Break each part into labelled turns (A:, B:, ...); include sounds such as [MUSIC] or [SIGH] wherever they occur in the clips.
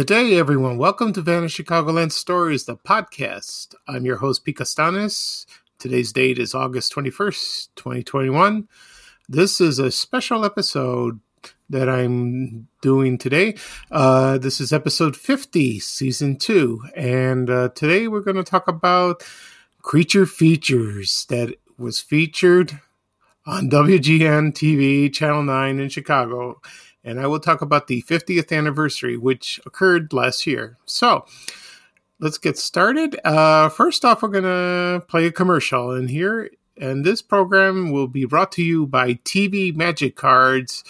A: Good day, everyone. Welcome to Vanished Chicagoland Stories, the podcast. I'm your host, Pete Stanis. Today's date is August 21st, 2021. This is a special episode that I'm doing today. Uh, this is episode 50, season two. And uh, today we're going to talk about creature features that was featured on WGN TV, Channel 9 in Chicago. And I will talk about the 50th anniversary, which occurred last year. So let's get started. Uh, first off, we're going to play a commercial. And here, and this program will be brought to you by TV Magic Cards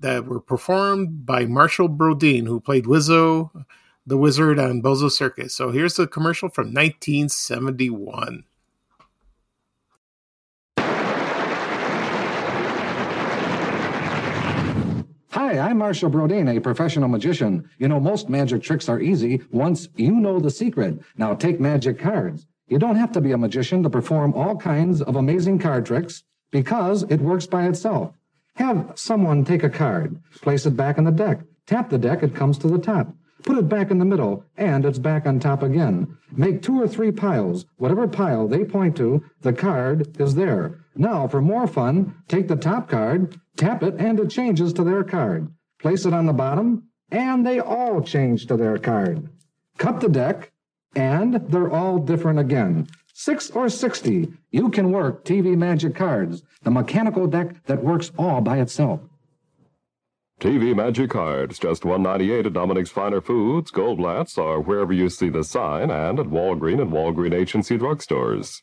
A: that were performed by Marshall Brodeen, who played Wizzo, the Wizard on Bozo Circus. So here's the commercial from 1971.
B: Hi, I'm Marshall Brodeen, a professional magician. You know, most magic tricks are easy once you know the secret. Now take magic cards. You don't have to be a magician to perform all kinds of amazing card tricks because it works by itself. Have someone take a card, place it back in the deck, tap the deck, it comes to the top. Put it back in the middle, and it's back on top again. Make two or three piles. Whatever pile they point to, the card is there. Now, for more fun, take the top card, tap it, and it changes to their card. Place it on the bottom, and they all change to their card. Cut the deck, and they're all different again. Six or sixty, you can work TV Magic cards, the mechanical deck that works all by itself.
C: TV Magic Cards, just one ninety eight at Dominick's Finer Foods, Goldblatt's, or wherever you see the sign, and at Walgreen and Walgreen Agency drugstores.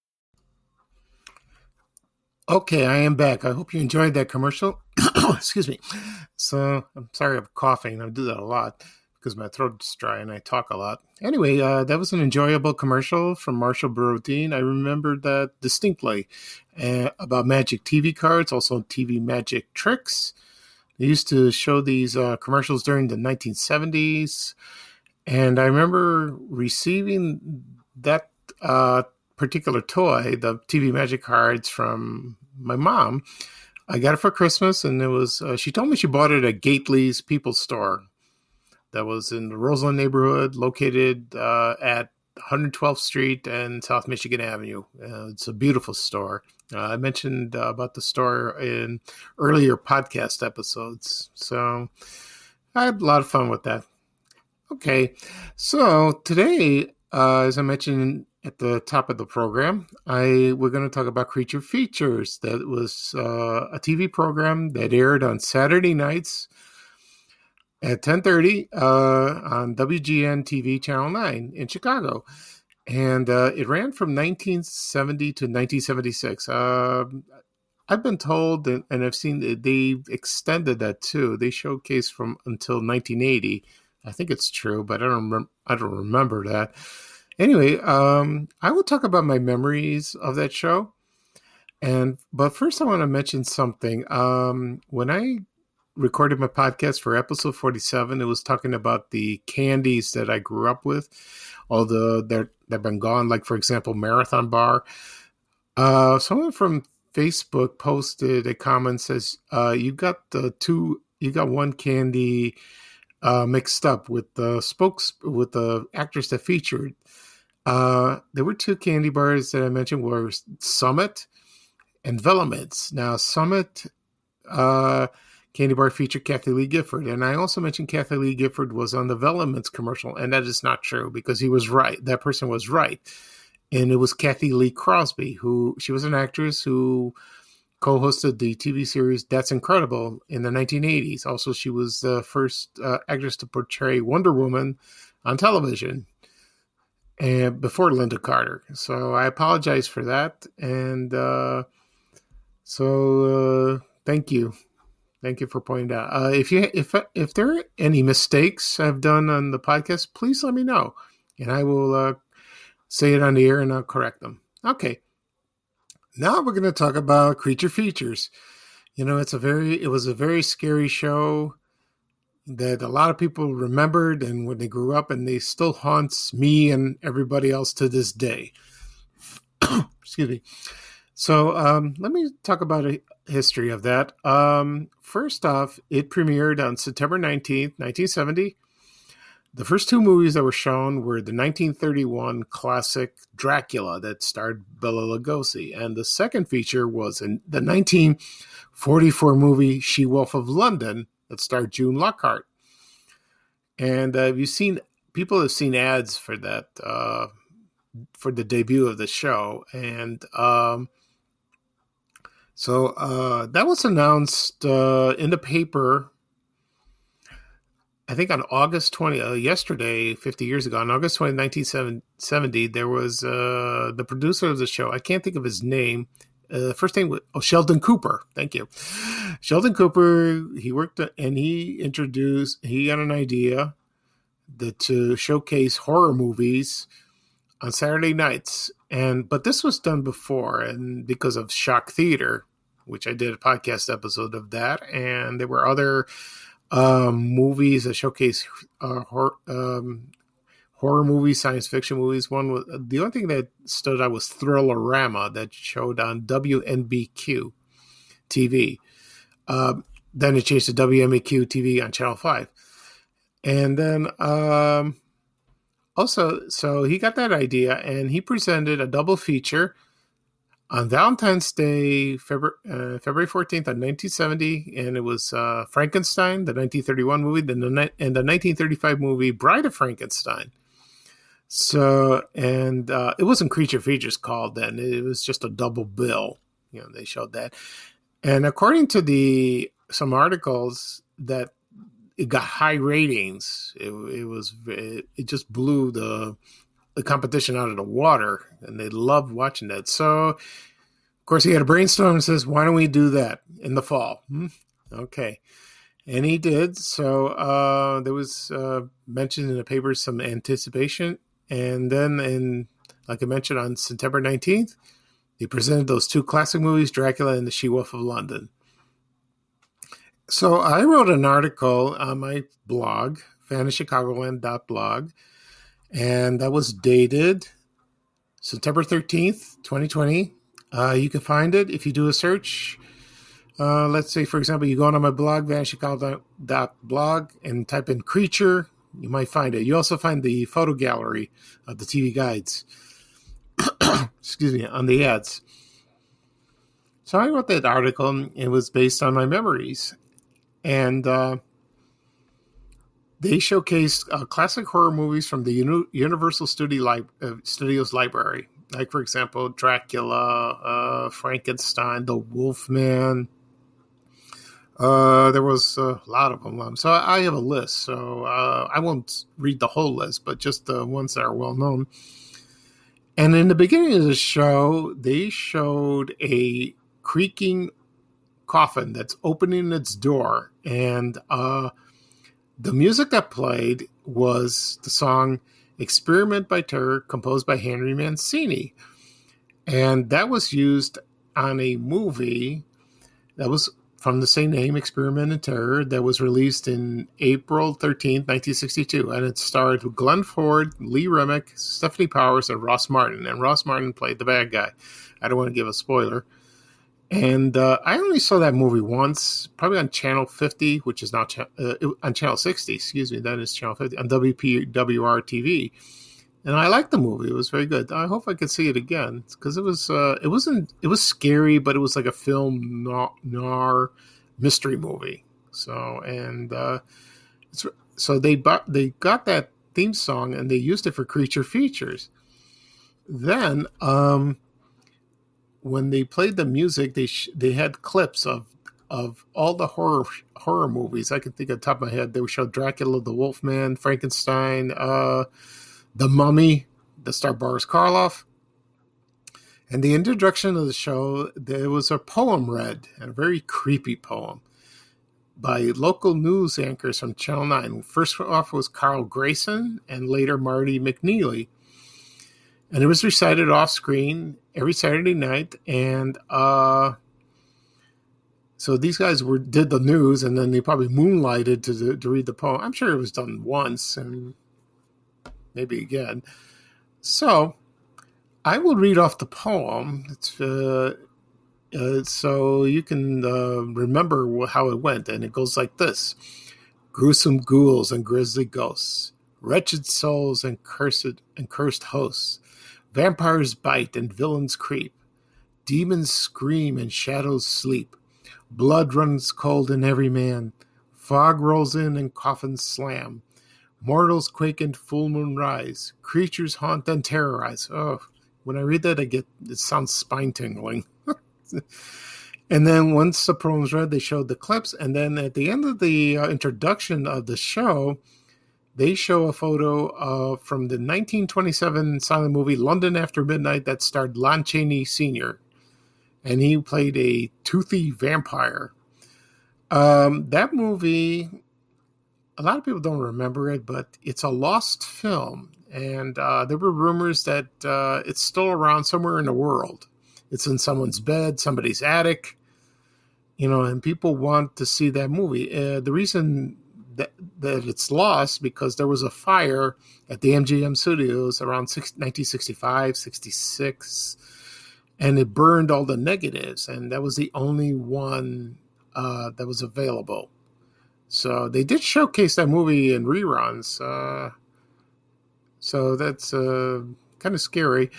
A: Okay, I am back. I hope you enjoyed that commercial. [COUGHS] Excuse me. So I'm sorry I'm coughing. I do that a lot because my throat's dry and I talk a lot. Anyway, uh, that was an enjoyable commercial from Marshall Brodeen. I remember that distinctly uh, about magic TV cards, also TV magic tricks. They used to show these uh, commercials during the 1970s, and I remember receiving that uh, particular toy, the TV Magic cards from my mom. I got it for Christmas, and it was. Uh, she told me she bought it at Gately's People Store, that was in the Roseland neighborhood, located uh, at 112th Street and South Michigan Avenue. Uh, it's a beautiful store. Uh, I mentioned uh, about the store in earlier podcast episodes, so I had a lot of fun with that. Okay, so today, uh, as I mentioned at the top of the program, I we're going to talk about Creature Features. That was uh, a TV program that aired on Saturday nights at 10:30 uh, on WGN TV Channel 9 in Chicago. And uh, it ran from 1970 to 1976. Um, I've been told, and, and I've seen that they extended that too. They showcased from until 1980. I think it's true, but I don't remember. I don't remember that. Anyway, um, I will talk about my memories of that show. And but first, I want to mention something. Um, when I recorded my podcast for episode 47, it was talking about the candies that I grew up with, although they're they've been gone. Like for example, Marathon Bar. Uh, someone from Facebook posted a comment says, uh, "You got the two, you got one candy." Uh, mixed up with the spokes with the actors that featured uh, there were two candy bars that I mentioned were Summit and Velements. Now, Summit uh, candy bar featured Kathie Lee Gifford, and I also mentioned Kathie Lee Gifford was on the commercial, and that is not true because he was right. That person was right, and it was Cathy Lee Crosby, who she was an actress who co-hosted the TV series That's Incredible in the 1980s. Also, she was the first uh, actress to portray Wonder Woman on television and before Lynda Carter. So I apologize for that. And uh, so uh, thank you Thank you for pointing out. Uh, if you if if there are any mistakes I've done on the podcast, please let me know, and I will uh, say it on the air and I'll correct them. Okay. Now we're going to talk about creature features. You know, it's a very it was a very scary show that a lot of people remembered and when they grew up and they still haunts me and everybody else to this day. [COUGHS] Excuse me. So um, let me talk about a history of that. Um, first off, it premiered on September 19th, 1970. The first two movies that were shown were the 1931 classic Dracula that starred Bela Lugosi, and the second feature was in the 1944 movie She Wolf of London that starred June Lockhart. And uh, you've seen people have seen ads for that uh, for the debut of the show, and um, so uh, that was announced uh, in the paper. I think on August 20, uh, yesterday, 50 years ago, on August 20, 1970, there was uh, the producer of the show. I can't think of his name. Uh, first name was oh, Sheldon Cooper. Thank you. Sheldon Cooper, he worked and he introduced, he got an idea that to showcase horror movies on Saturday nights. And but this was done before, and because of Shock Theater, which I did a podcast episode of that, and there were other um, movies that showcase uh, horror, um, horror movies, science fiction movies. One was the only thing that stood out was Thrillerama that showed on WNBQ TV. Um, then it changed to WMAQ TV on Channel Five, and then um, also, so he got that idea and he presented a double feature on Valentine's Day, February, uh, February 14th, on 1970, and it was uh, Frankenstein, the 1931 movie, the, and the 1935 movie Bride of Frankenstein. So, and uh, it wasn't Creature Features called then; it was just a double bill. You know, they showed that, and according to the some articles that it got high ratings. It, it was it, it just blew the the competition out of the water, and they loved watching that. So, of course, he had a brainstorm and says, "Why don't we do that in the fall?" Hmm? Okay, and he did. So uh, there was uh, mentioned in the paper some anticipation, and then in like I mentioned on September nineteenth, he presented those two classic movies, Dracula and The She Wolf of London. So I wrote an article on my blog, fantasychicagoland.blog, and that was dated September 13th, 2020. Uh, you can find it if you do a search. Uh, let's say, for example, you go on my blog, vanishchicago.blog, and type in creature, you might find it. You also find the photo gallery of the TV guides. [COUGHS] Excuse me, on the ads. So I wrote that article. It was based on my memories. And uh, they showcased uh, classic horror movies from the Uni- Universal Studio li- uh, Studios library, like for example, Dracula, uh, Frankenstein, The Wolfman. Uh, there was a lot of them, um, so I have a list. So uh, I won't read the whole list, but just the ones that are well known. And in the beginning of the show, they showed a creaking coffin that's opening its door, and uh, the music that played was the song Experiment by Terror, composed by Henry Mancini. And that was used on a movie that was from the same name, Experiment in Terror, that was released in April 13th, 1962. And it starred Glenn Ford, Lee Remick, Stefanie Powers, and Ross Martin. And Ross Martin played the bad guy. I don't want to give a spoiler. And uh, I only saw that movie once, probably on Channel 50, which is now cha- uh, on Channel 60, excuse me, that is Channel 50, on WPWR TV. And I liked the movie; it was very good. I hope I could see it again because it was uh, it wasn't it was scary, but it was like a film noir mystery movie. So and uh, so they bought, they got that theme song and they used it for creature features. Then um, when they played the music, they sh- they had clips of of all the horror horror movies I can think of the top of my head. They showed Dracula, the Wolfman, Frankenstein, uh, the Mummy, the star Boris Karloff. And the introduction of the show, there was a poem read, a very creepy poem. by local news anchors from Channel 9. First off was Carl Greyson and later Marty McNeely. And it was recited off screen every Saturday night. And uh, so these guys were did the news and then they probably moonlighted to, to read the poem. I'm sure it was done once and maybe again. So I will read off the poem. It's uh, uh, so you can uh, remember how it went, and it goes like this: gruesome ghouls and grisly ghosts, wretched souls and cursed and cursed hosts, vampires bite and villains creep, demons scream and shadows sleep, blood runs cold in every man, fog rolls in and coffins slam. Mortals quake and full moon rise. Creatures haunt and terrorize. Oh, when I read that, I get it sounds spine tingling. [LAUGHS] and then once the poem's read, they showed the clips, and then at the end of the uh, introduction of the show, they show a photo uh, from the 1927 silent movie London After Midnight that starred Lon Chaney Sr. And he played a toothy vampire. Um, that movie, a lot of people don't remember it, but it's a lost film. And uh, there were rumors that uh, it's still around somewhere in the world. It's in someone's bed, somebody's attic, you know, and people want to see that movie. Uh, the reason that, that it's lost because there was a fire at the MGM studios around six, 1965, 66, and it burned all the negatives, and that was the only one uh, that was available. So they did showcase that movie in reruns. Uh, so that's uh, kind of scary.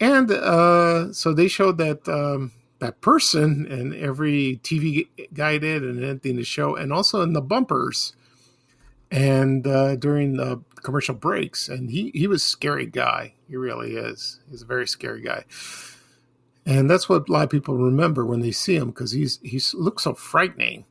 A: And uh, so they showed that um, that person and every TV guy did and anything to show, and also in the bumpers and uh, during the commercial breaks. And he, he was a scary guy. He really is. He's a very scary guy. And that's what a lot of people remember when they see him because he's he looks so frightening.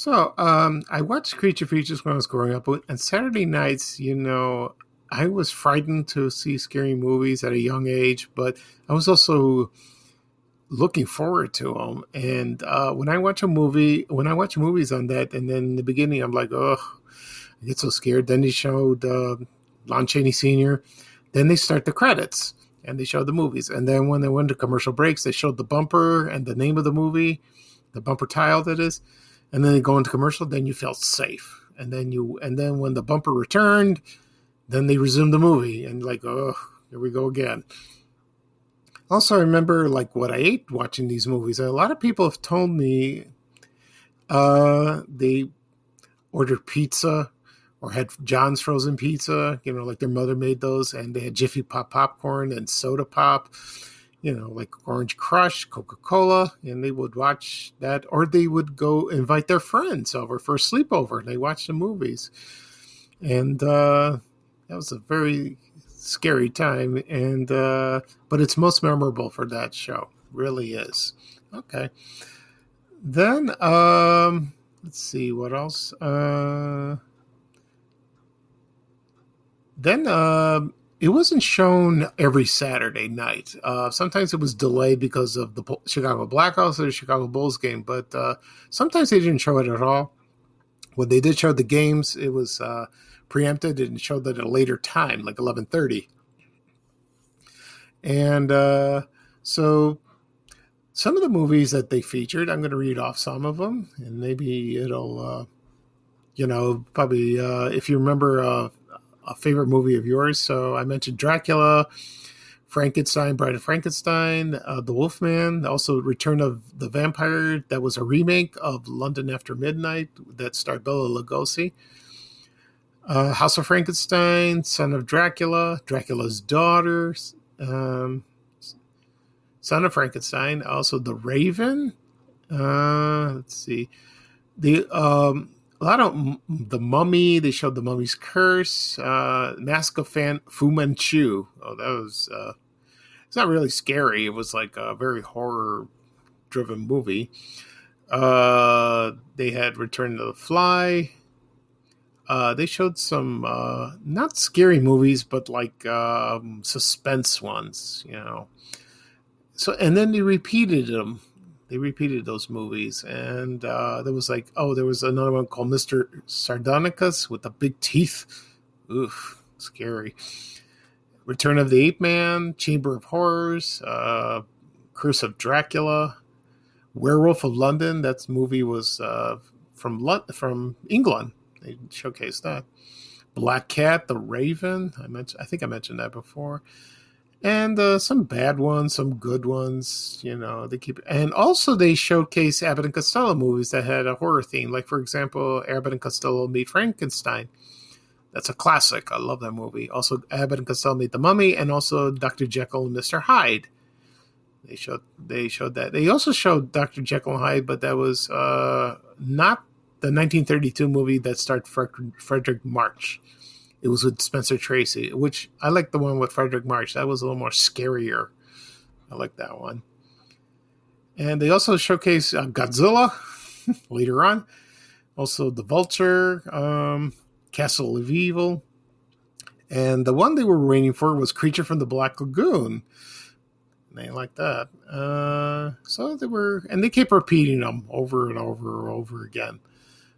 A: So um, I watched Creature Features when I was growing up, and Saturday nights, you know, I was frightened to see scary movies at a young age, but I was also looking forward to them. And uh, when I watch a movie, when I watch movies on that, and then in the beginning, I'm like, oh, I get so scared. Then they showed uh, Lon Chaney Sr. Then they start the credits and they show the movies. And then when they went to commercial breaks, they showed the bumper and the name of the movie, the bumper tile that is. And then they go into commercial. Then you felt safe. And then you, and then when the bumper returned, then they resumed the movie and like, oh, here we go again. Also, I remember like what I ate watching these movies. A lot of people have told me uh, they ordered pizza or had John's frozen pizza, you know, like their mother made those, and they had Jiffy Pop popcorn and soda pop, you know, like Orange Crush, Coca Cola, and they would watch that, or they would go invite their friends over for a sleepover and they watch the movies. And uh, that was a very scary time, and uh, but it's most memorable for that show. Really is. Okay. Then um, let's see what else. Uh, then uh, it wasn't shown every Saturday night. Uh, sometimes it was delayed because of the Chicago Blackhawks or the Chicago Bulls game, but uh, sometimes they didn't show it at all. When they did show the games, it was uh, preempted and showed that at a later time, like 11:30. And uh, so some of the movies that they featured, I'm going to read off some of them, and maybe it'll, uh, you know, probably uh, if you remember a favorite movie of yours. So I mentioned Dracula, Frankenstein, Bride of Frankenstein, uh, The Wolfman, also Return of the Vampire. That was a remake of London After Midnight that starred Bela Lugosi uh, House of Frankenstein, Son of Dracula, Dracula's Daughter, um, Son of Frankenstein, also The Raven. Uh, let's see, the um, a lot of the Mummy. They showed the Mummy's Curse, uh, Mask of Fan, Fu Manchu. Oh, that was uh, it's not really scary. It was like a very horror driven movie. Uh, they had Return to the Fly, uh, they showed some uh, not scary movies, but like um, suspense ones, you know. So and then they repeated them. They repeated those movies, and uh, there was like, oh, there was another one called Mister Sardonicus with the big teeth. Oof, scary. Return of the Ape Man, Chamber of Horrors, uh, Curse of Dracula, Werewolf of London. That movie was uh, from from England. They showcased that. Black Cat, The Raven. I mentioned. I think I mentioned that before and uh, some bad ones, some good ones. You know, they keep and also they showcase Abbott and Costello movies that had a horror theme, like for example, Abbott and Costello Meet Frankenstein. That's a classic. I love that movie. Also, Abbott and Costello Meet the Mummy, and also Doctor Jekyll and Mister Hyde. They showed they showed that. They also showed Doctor Jekyll and Hyde, but that was uh, not the 1932 movie that starred Fredric March. It was with Spencer Tracy, which I like the one with Fredric March. That was a little more scarier. I like that one. And they also showcase uh, Godzilla [LAUGHS] later on. Also, The Vulture, um, Castle of Evil. And the one they were waiting for was Creature from the Black Lagoon. They like that. Uh, so they were, and they kept repeating them over and over and over again.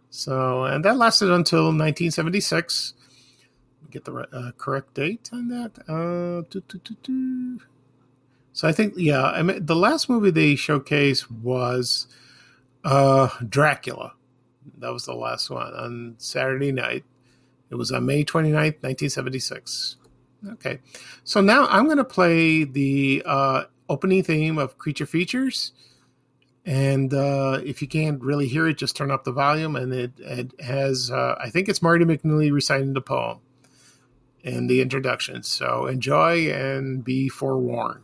A: So, and that lasted until 1976 get the uh, correct date on that. Uh, doo, doo, doo, so I think, yeah, I mean, the last movie they showcased was uh, Dracula. That was the last one on Saturday night. It was on May 29th, 1976. Okay. So now I'm going to play the uh, opening theme of Creature Features. And uh, if you can't really hear it, just turn up the volume. And it, it has, uh, I think it's Marty McNeely reciting the poem in the introduction. So enjoy and be forewarned.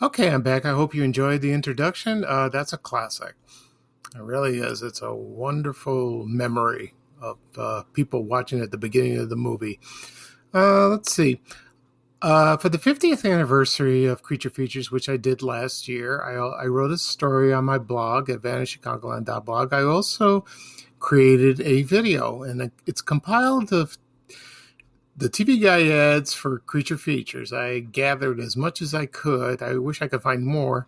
A: Okay, I'm back. I hope you enjoyed the introduction. Uh, that's a classic. It really is. It's a wonderful memory of uh, people watching at the beginning of the movie. Uh, let's see. Uh, for the 50th anniversary of Creature Features, which I did last year, I, I wrote a story on my blog at vanishingchicagoland.blog. I also created a video, and it's compiled of the TV guy ads for creature features. I gathered as much as I could. I wish I could find more.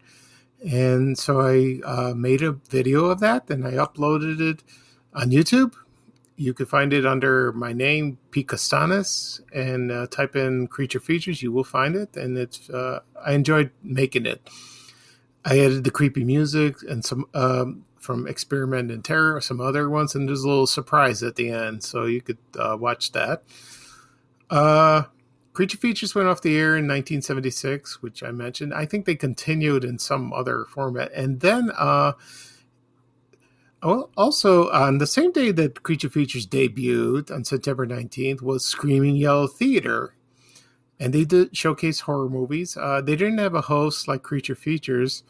A: And so I uh, made a video of that and I uploaded it on YouTube. You can find it under my name, Pete Costanis, and uh, type in creature features. You will find it. And it's uh, I enjoyed making it. I added the creepy music and some um, from Experiment in Terror, some other ones, and there's a little surprise at the end. So you could uh, watch that. Uh, Creature Features went off the air in 1976, which I mentioned. I think they continued in some other format. And then uh, also, on the same day that Creature Features debuted on September 19th was Screaming Yellow Theater. And they did showcase horror movies. Uh, they didn't have a host like Creature Features,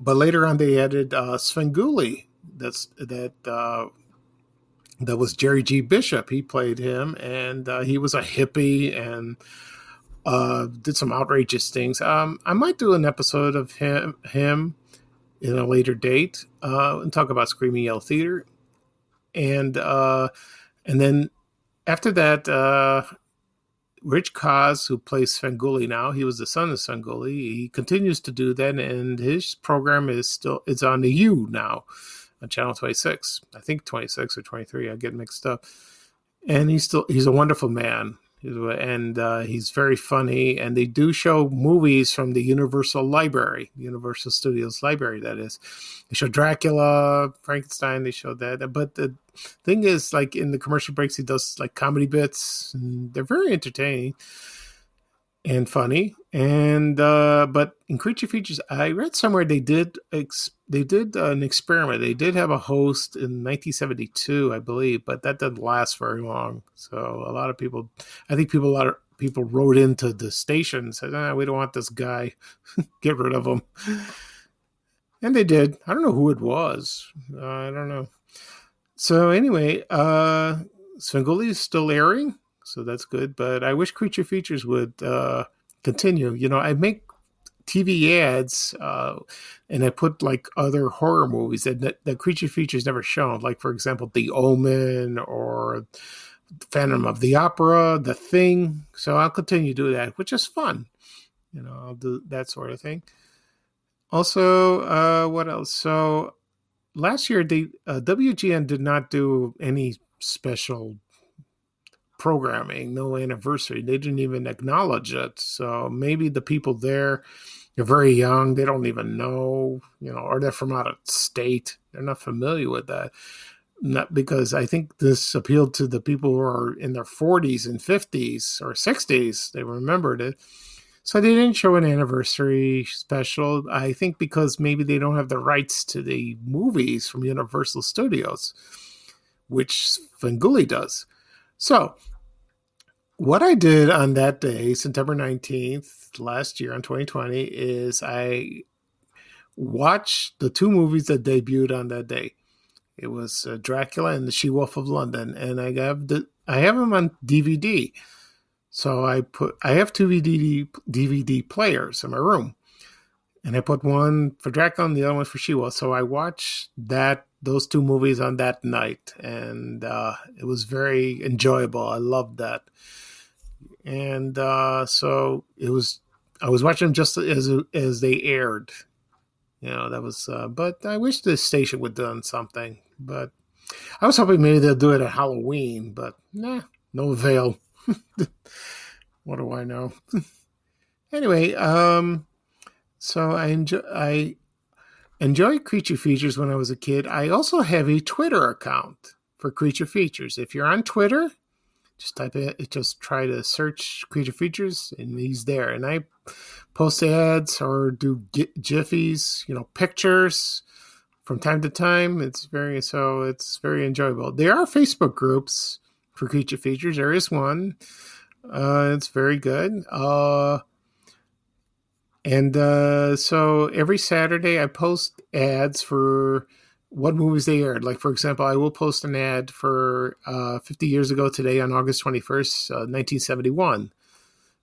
A: but later on they added uh, Svengoolie. That's that uh, that was Jerry G. Bishop. He played him, and uh, he was a hippie and uh, did some outrageous things. Um, I might do an episode of him him in a later date uh, and talk about Screaming Yellow Theater. And uh, and then after that, uh, Rich Koz, who plays Svengoolie now, he was the son of Svengoolie. He continues to do that, and his program is still it's on the U now on channel 26. I think 26 or 23. I get mixed up. And he's still he's a wonderful man and uh, he's very funny. And they do show movies from the Universal Library, Universal Studios Library. That is, they show Dracula, Frankenstein. They show that, but the thing is, like in the commercial breaks, he does like comedy bits, and they're very entertaining and funny. And uh, but in Creature Features, I read somewhere they did ex- they did an experiment. They did have a host in 1972, I believe, but that didn't last very long. So a lot of people, I think people a lot of people wrote into the station said, ah, "We don't want this guy. [LAUGHS] Get rid of him." And they did. I don't know who it was. Uh, I don't know. So anyway, uh, Svengoolie is still airing so that's good. But I wish Creature Features would uh, continue. You know, I make TV ads uh, and I put like other horror movies that, that, Creature Features never shown, like for example, The Omen or Phantom of the Opera, The Thing. So I'll continue to do that, which is fun. You know, I'll do that sort of thing. Also, uh, what else? So last year, the uh, WGN did not do any special programming, no anniversary. They didn't even acknowledge it. So maybe the people there are very young. They don't even know, you know, or they're from out of state. They're not familiar with that. Not because I think this appealed to the people who are in their 40s and 50s or 60s. They remembered it. So they didn't show an anniversary special. I think because maybe they don't have the rights to the movies from Universal Studios, which Svengoolie does. So, what I did on that day, September 19th, last year on 2020, is I watched the two movies that debuted on that day. It was uh, Dracula and the She Wolf of London, and I have the I have them on DVD. So I put I have two DVD DVD players in my room, and I put one for Dracula and the other one for She Wolf. So I watched that those two movies on that night, and uh, it was very enjoyable. I loved that, and uh, so it was. I was watching them just as as they aired. You know that was, uh, but I wish the station would done something. But I was hoping maybe they'll do it at Halloween, but nah, no avail. [LAUGHS] what do I know? [LAUGHS] anyway, um, so I enjoy I enjoyed Creature Features when I was a kid. I also have a Twitter account for Creature Features. If you're on Twitter, just type it, just try to search Creature Features, and he's there. And I post ads or do jiffies, you know, pictures from time to time. It's very so it's very enjoyable. There are Facebook groups for Creature Features. There is one. Uh, it's very good. Uh, and uh, so every Saturday, I post ads for what movies they aired. Like, for example, I will post an ad for uh, 50 years ago today on August 21st, uh, 1971.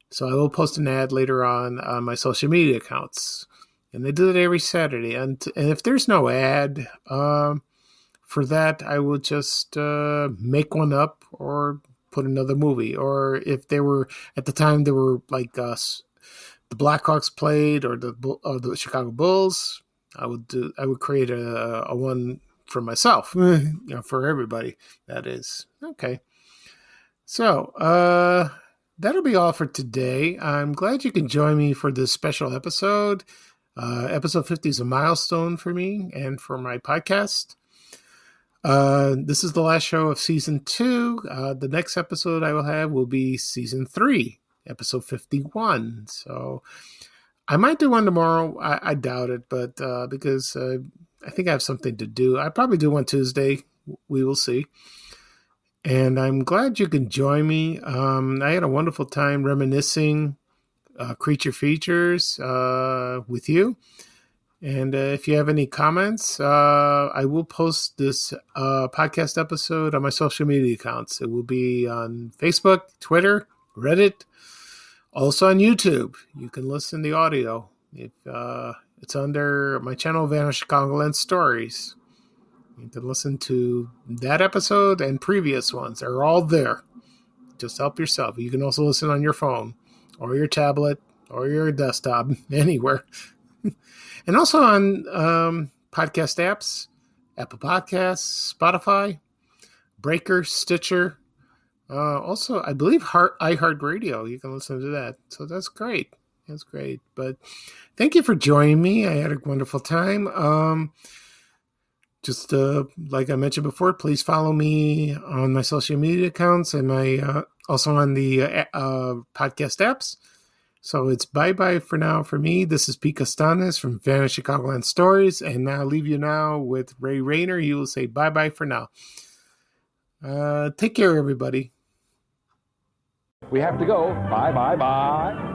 A: So I will post an ad later on on my social media accounts. And they do it every Saturday. And, and if there's no ad um, for that, I will just uh, make one up or put another movie. Or if they were, at the time, there were like uh, the Blackhawks played or the or the Chicago Bulls, I would do I would create a, a one for myself, [LAUGHS] you know, for everybody. That is okay. So uh, that'll be all for today. I'm glad you can join me for this special episode. Uh, episode 50 is a milestone for me and for my podcast. Uh, this is the last show of season two. Uh, the next episode I will have will be season three episode 51. So I might do one tomorrow. I, I doubt it, but uh, because uh, I think I have something to do. I probably do one Tuesday. We will see. And I'm glad you can join me. Um, I had a wonderful time reminiscing uh, creature features uh, with you. And uh, if you have any comments, uh, I will post this podcast episode on my social media accounts. It will be on Facebook, Twitter, Reddit, also on YouTube. You can listen the audio. Uh, it's under my channel, Vanish Chicagoland Stories. You can listen to that episode and previous ones. They're all there. Just help yourself. You can also listen on your phone or your tablet or your desktop, [LAUGHS] anywhere. [LAUGHS] and also on um, podcast apps, Apple Podcasts, Spotify, Breaker, Stitcher. Uh, also, I believe Heart, iHeartRadio. You can listen to that. So that's great. That's great. But thank you for joining me. I had a wonderful time. Um, just uh, like I mentioned before, please follow me on my social media accounts and my uh, also on the uh, uh podcast apps. So it's bye bye for now for me. This is Pete Costanis from Vanish Chicagoland Stories, and now leave you now with Ray Rayner. He will say bye bye for now. Uh, take care, everybody.
B: We have to go. Bye bye bye.